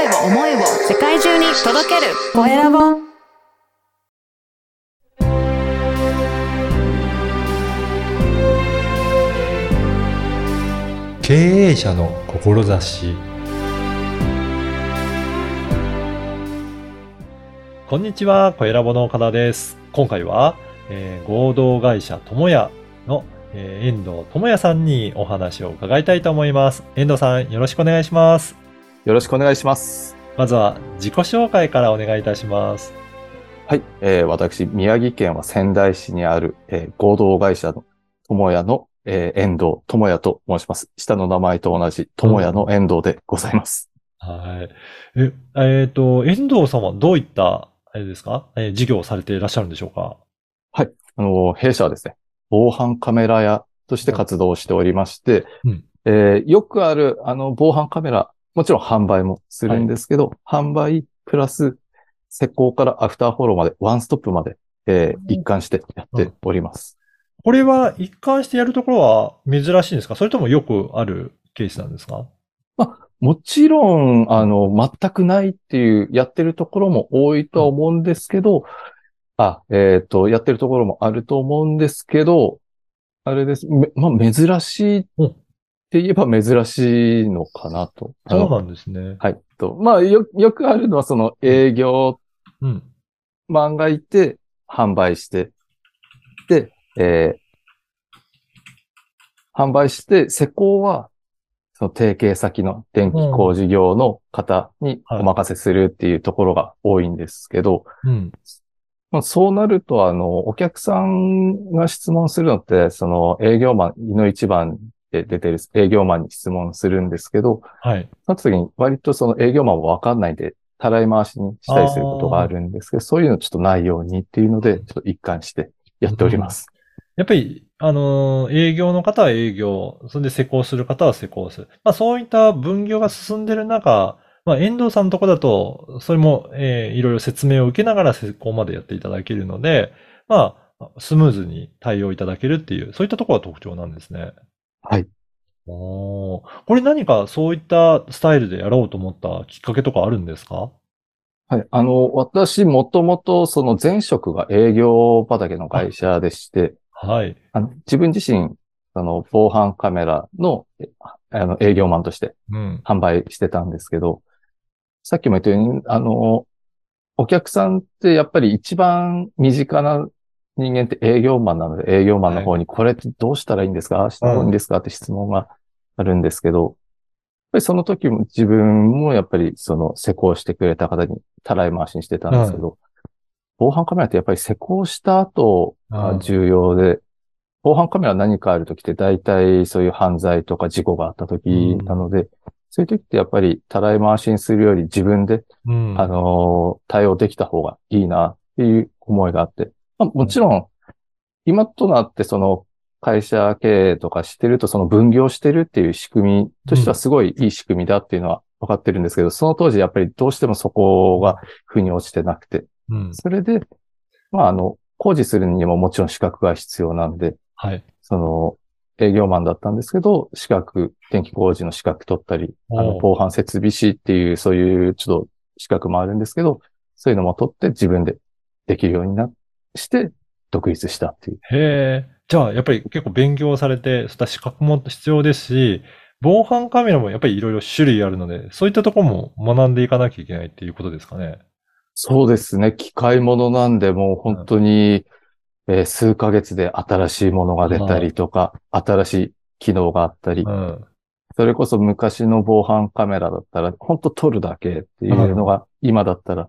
声を思いを世界中に届けるコエラボ経営者の志こんにちは、コエラボの岡田です。今回は、えー合同会社ともやの、えー遠藤智也さんにお話を伺いたいと思います。遠藤さん、よろしくお願いします。よろしくお願いします。まずは自己紹介からお願いいたします。はい。えー私、宮城県は仙台市にある、えー合同会社の友也の、えー遠藤友也と申します。下の名前と同じ友也の遠藤でございます。はい。え、えっ、と、遠藤さんはどういった、あれですか、えー事業をされていらっしゃるんでしょうか？あのー、弊社はですね、防犯カメラ屋として活動しておりまして、うんえーよくある、あの、防犯カメラ、もちろん販売もするんですけど、販売プラス施工からアフターフォローまで、ワンストップまで、えー一貫してやっております。これは一貫してやるところは珍しいんですか？それともよくあるケースなんですか？もちろん、あの、全くないっていう、やってるところも多いとは思うんですけど、あ、えっ、と、やってるところもあると思うんですけど、あれです。めまあ、珍しいって言えば珍しいのかなと。そうなんですね。はい。と、まあ、よ、よくあるのは、その営業うん。マンがいて、販売して、で、えー販売して、施工は、その提携先の電気工事業の方にお任せするっていうところが多いんですけど、うん。まあ、そうなると、あの、お客さんが質問するのって、その営業マン、井の一番で出てる営業マンに質問するんですけど、はい。その時に割とその営業マンもわかんないんで、たらい回しにしたりすることがあるんですけど、そういうのちょっとないようにっていうので、ちょっと一貫してやっております。やっぱり、あのー営業の方は営業、それで施工する方は施工する。まあそういった分業が進んでる中、まあ遠藤さんのとこだと、それも、えーいろいろ説明を受けながら施工までやっていただけるので、まあ、スムーズに対応いただけるっていう、そういったところが特徴なんですね。はい。おーこれ何かそういったスタイルでやろうと思ったきっかけとかあるんですか？はい。あの、私、もともとその前職が営業畑の会社でして、はい。あの自分自身、あの、防犯カメラの、えあの、営業マンとしてうん。販売してたんですけど、さっきも言ったように、あの、お客さんってやっぱり一番身近な人間って営業マンなので、営業マンの方にこれってどうしたらいいんですか？ああした方がいいんですか？って質問があるんですけど、やっぱりその時も自分もやっぱりその施工してくれた方にたらい回しにしてたんですけど、防犯カメラってやっぱり施工した後が重要で、防犯カメラ何かある時って大体そういう犯罪とか事故があった時なので、そういう時ってやっぱりたらい回しにするより自分で、うん。あのー対応できた方がいいなっていう思いがあって、まあ、もちろん、今となってその会社経営とかしてるとその分業してるっていう仕組みとしてはすごいいい仕組みだっていうのは分かってるんですけど、その当時やっぱりどうしてもそこが腑に落ちてなくて、うん。それで、まあ、あの、工事するにももちろん資格が必要なんで、はい。その、営業マンだったんですけど、資格、電気工事の資格取ったり、あの、おう防犯設備士っていう、そういうちょっと資格もあるんですけど、そういうのも取って自分でできるようになして、独立したっていう。へえ。じゃあ、やっぱり結構勉強されて、そういった資格も必要ですし、防犯カメラもやっぱりいろいろ種類あるので、そういったところも学んでいかなきゃいけないっていうことですかね。そうですね。機械物なんで、もう本当に、えー数ヶ月で新しいものが出たりとか、新しい機能があったりう、ん。それこそ昔の防犯カメラだったら、本当撮るだけっていうのが、今だったら、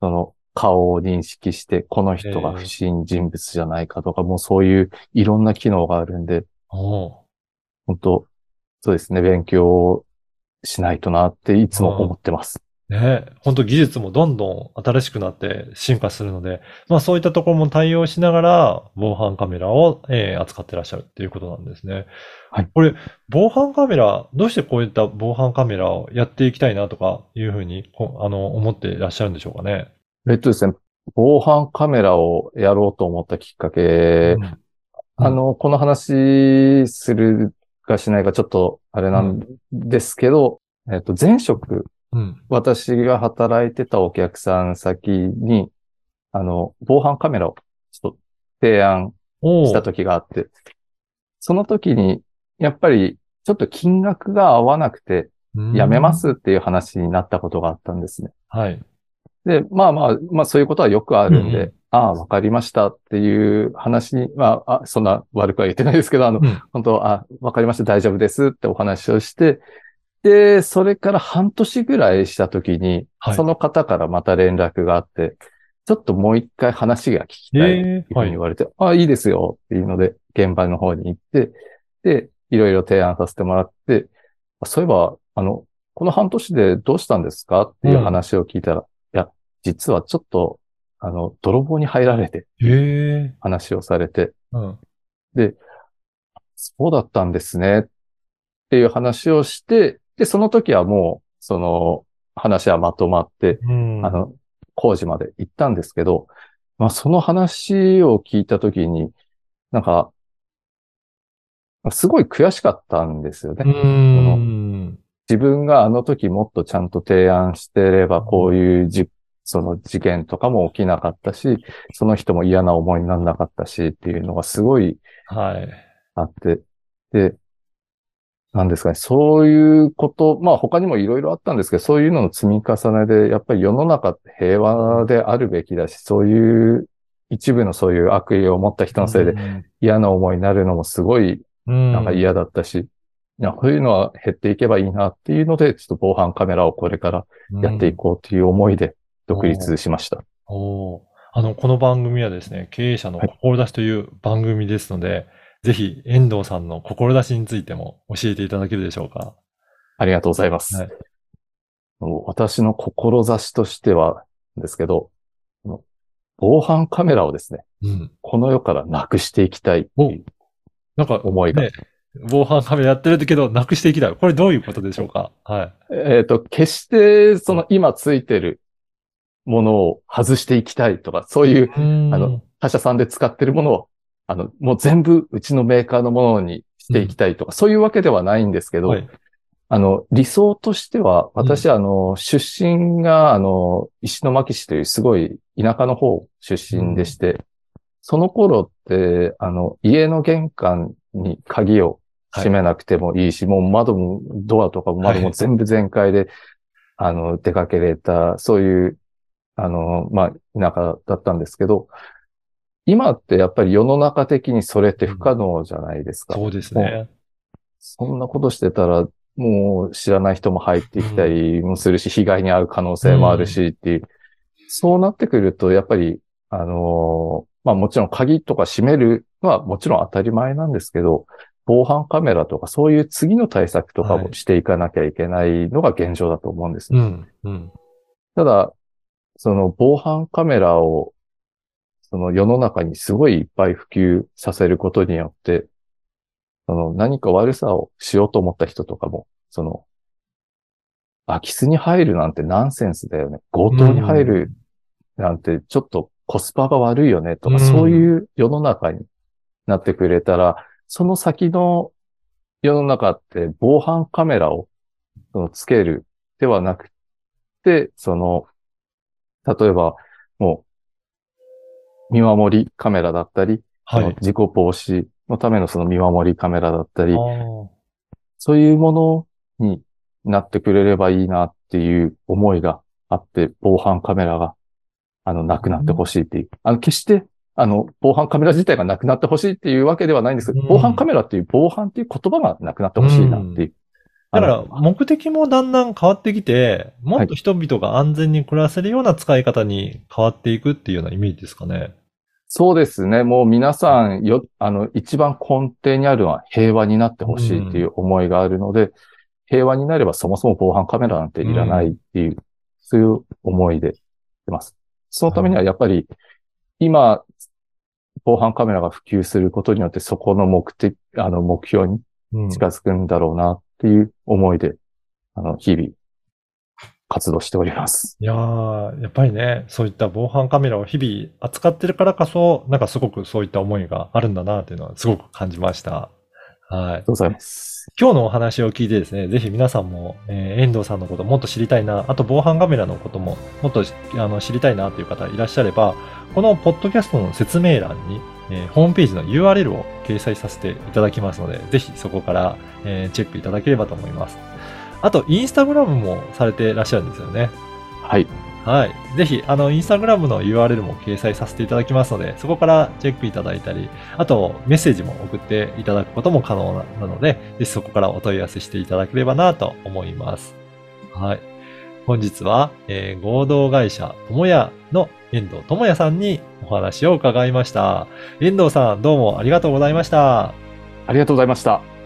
その顔を認識して、この人が不審人物じゃないかとか、もうそういういろんな機能があるんで、本当そうですね、勉強しないとなっていつも思ってます。ね本当技術もどんどん新しくなって進化するので、まあそういったところも対応しながら、防犯カメラを、えー扱ってらっしゃるっていうことなんですね。はい。これ、防犯カメラ、どうしてこういった防犯カメラをやっていきたいなとかいうふうに、こあの、思っていらっしゃるんでしょうかね。えっとですね、防犯カメラをやろうと思ったきっかけ、うんあの、この話するかしないかちょっとあれなんですけど、えっと、前職うん。私が働いてたお客さん先に、あの、防犯カメラをちょっと提案した時があって、その時に、やっぱりちょっと金額が合わなくて、うんやめますっていう話になったことがあったんですね。はい。で、まあまあ、まあそういうことはよくあるんで、うんうん。ああ、わかりましたっていう話に、まあ、あそんな悪くは言ってないですけど、あの、うん。本当、あ、わかりました、大丈夫ですってお話をして、で、それから半年ぐらいした時に、はい。その方からまた連絡があって、ちょっともう一回話が聞きたいっていうふうに言われて、あ、いいですよっていうので、現場の方に行って、で、いろいろ提案させてもらって、あそういえば、あの、この半年でどうしたんですかっていう話を聞いたら、実はちょっと、あの、泥棒に入られて。話をされて、うん。そうだったんですねっていう話をして、で、その時はもう、その話はまとまって、うん。あの、工事まで行ったんですけど、まあ、その話を聞いた時に、なんか、すごい悔しかったんですよね。自分があの時もっとちゃんと提案してれば、こういうじ、その事件とかも起きなかったし、その人も嫌な思いにならなかったしっていうのがすごいはい。あって、で、なんですかね、そういうこと、まあ他にもいろいろあったんですけど、そういうのの積み重ねで、やっぱり世の中って平和であるべきだし、そういう一部のそういう悪意を持った人のせいで嫌な思いになるのもすごいうん、なんか嫌だったし、いや、こういうのは減っていけばいいなっていうので、ちょっと防犯カメラをこれからやっていこうという思いで独立しました。おーあの、この番組はですね、経営者の志という番組ですので、ぜひ、遠藤さんの志についても教えていただけるでしょうか。ありがとうございます。はい私の志としてはですけど、防犯カメラをですね、うん。この世からなくしていきたいなんか、思いが。ね防犯カメラやってるけど、なくしていきたい。これどういうことでしょうか？はい。えっ、と、決してその今ついてるものを外していきたいとか、そういうああの、他社さんで使ってるものを、あの、もう全部うちのメーカーのものにしていきたいとか、そういうわけではないんですけど、はい。あの、理想としては、私はあの、出身が、あの、石巻市というすごい田舎の方出身でして、その頃って、あの、家の玄関に鍵を閉めなくてもいいし、もう窓も、ドアとかも窓も全部全開で、あの、出かけれた、そういう、あの、まあ、田舎だったんですけど、今ってやっぱり世の中的にそれって不可能じゃないですか。そうですね。そんなことしてたら、もう知らない人も入ってきたりもするし、被害に遭う可能性もあるしっていう。そうなってくると、やっぱり、あのーまあもちろん鍵とか閉めるのはもちろん当たり前なんですけど、防犯カメラとかそういう次の対策とかはいもしていかなきゃいけないのが現状だと思うんですよ。うん。うん。ただ、その防犯カメラを、その世の中にすごいいっぱい普及させることによって、その何か悪さをしようと思った人とかも、その、空き巣に入るなんてナンセンスだよね。強盗に入るなんてちょっとコスパが悪いよねとか、うんそういう世の中になってくれたら、その先の世の中って防犯カメラをそのつけるではなくて、その、例えばもう見守りカメラだったり、はい。その事故防止のためのその見守りカメラだったりそういうものになってくれればいいなっていう思いがあって、防犯カメラが、あの、なくなってほしいっていう。あの、決して、あの、防犯カメラ自体がなくなってほしいっていうわけではないんですけど、うん防犯カメラっていう防犯っていう言葉がなくなってほしいなっていう。だから、目的もだんだん変わってきて、もっと人々が安全に暮らせるような使い方に変わっていくっていうようなイメージですかね？そうですね。もう皆さんよ、あの、一番根底にあるのは平和になってほしいっていう思いがあるので、平和になればそもそも防犯カメラなんていらないっていう、そういう思いでいます。そのためにはやっぱり、今、防犯カメラが普及することによってそこの目的、あの、目標にうん近づくんだろうなっていう思いで、あの、日々、活動しております。いやー、やっぱりね、そういった防犯カメラを日々扱ってるからこそ、なんかすごくそういった思いがあるんだなっていうのはすごく感じました。はい。ありがとうございます。今日のお話を聞いてですね、ぜひ皆さんも、えー遠藤さんのこともっと知りたいな、あと防犯カメラのことももっとあの知りたいなという方いらっしゃれば、このポッドキャストの説明欄に、えーホームページの URL を掲載させていただきますので、ぜひそこから、えーチェックいただければと思います。あと、インスタグラムもされてらっしゃるんですよね。はい。はい。ぜひ、あの、インスタグラムの URL も掲載させていただきますので、そこからチェックいただいたり、あと、メッセージも送っていただくことも可能なので、ぜひそこからお問い合わせしていただければなと思います。はい。本日は、えー合同会社ともやの遠藤智也さんにお話を伺いました。遠藤さん、どうもありがとうございました。ありがとうございました。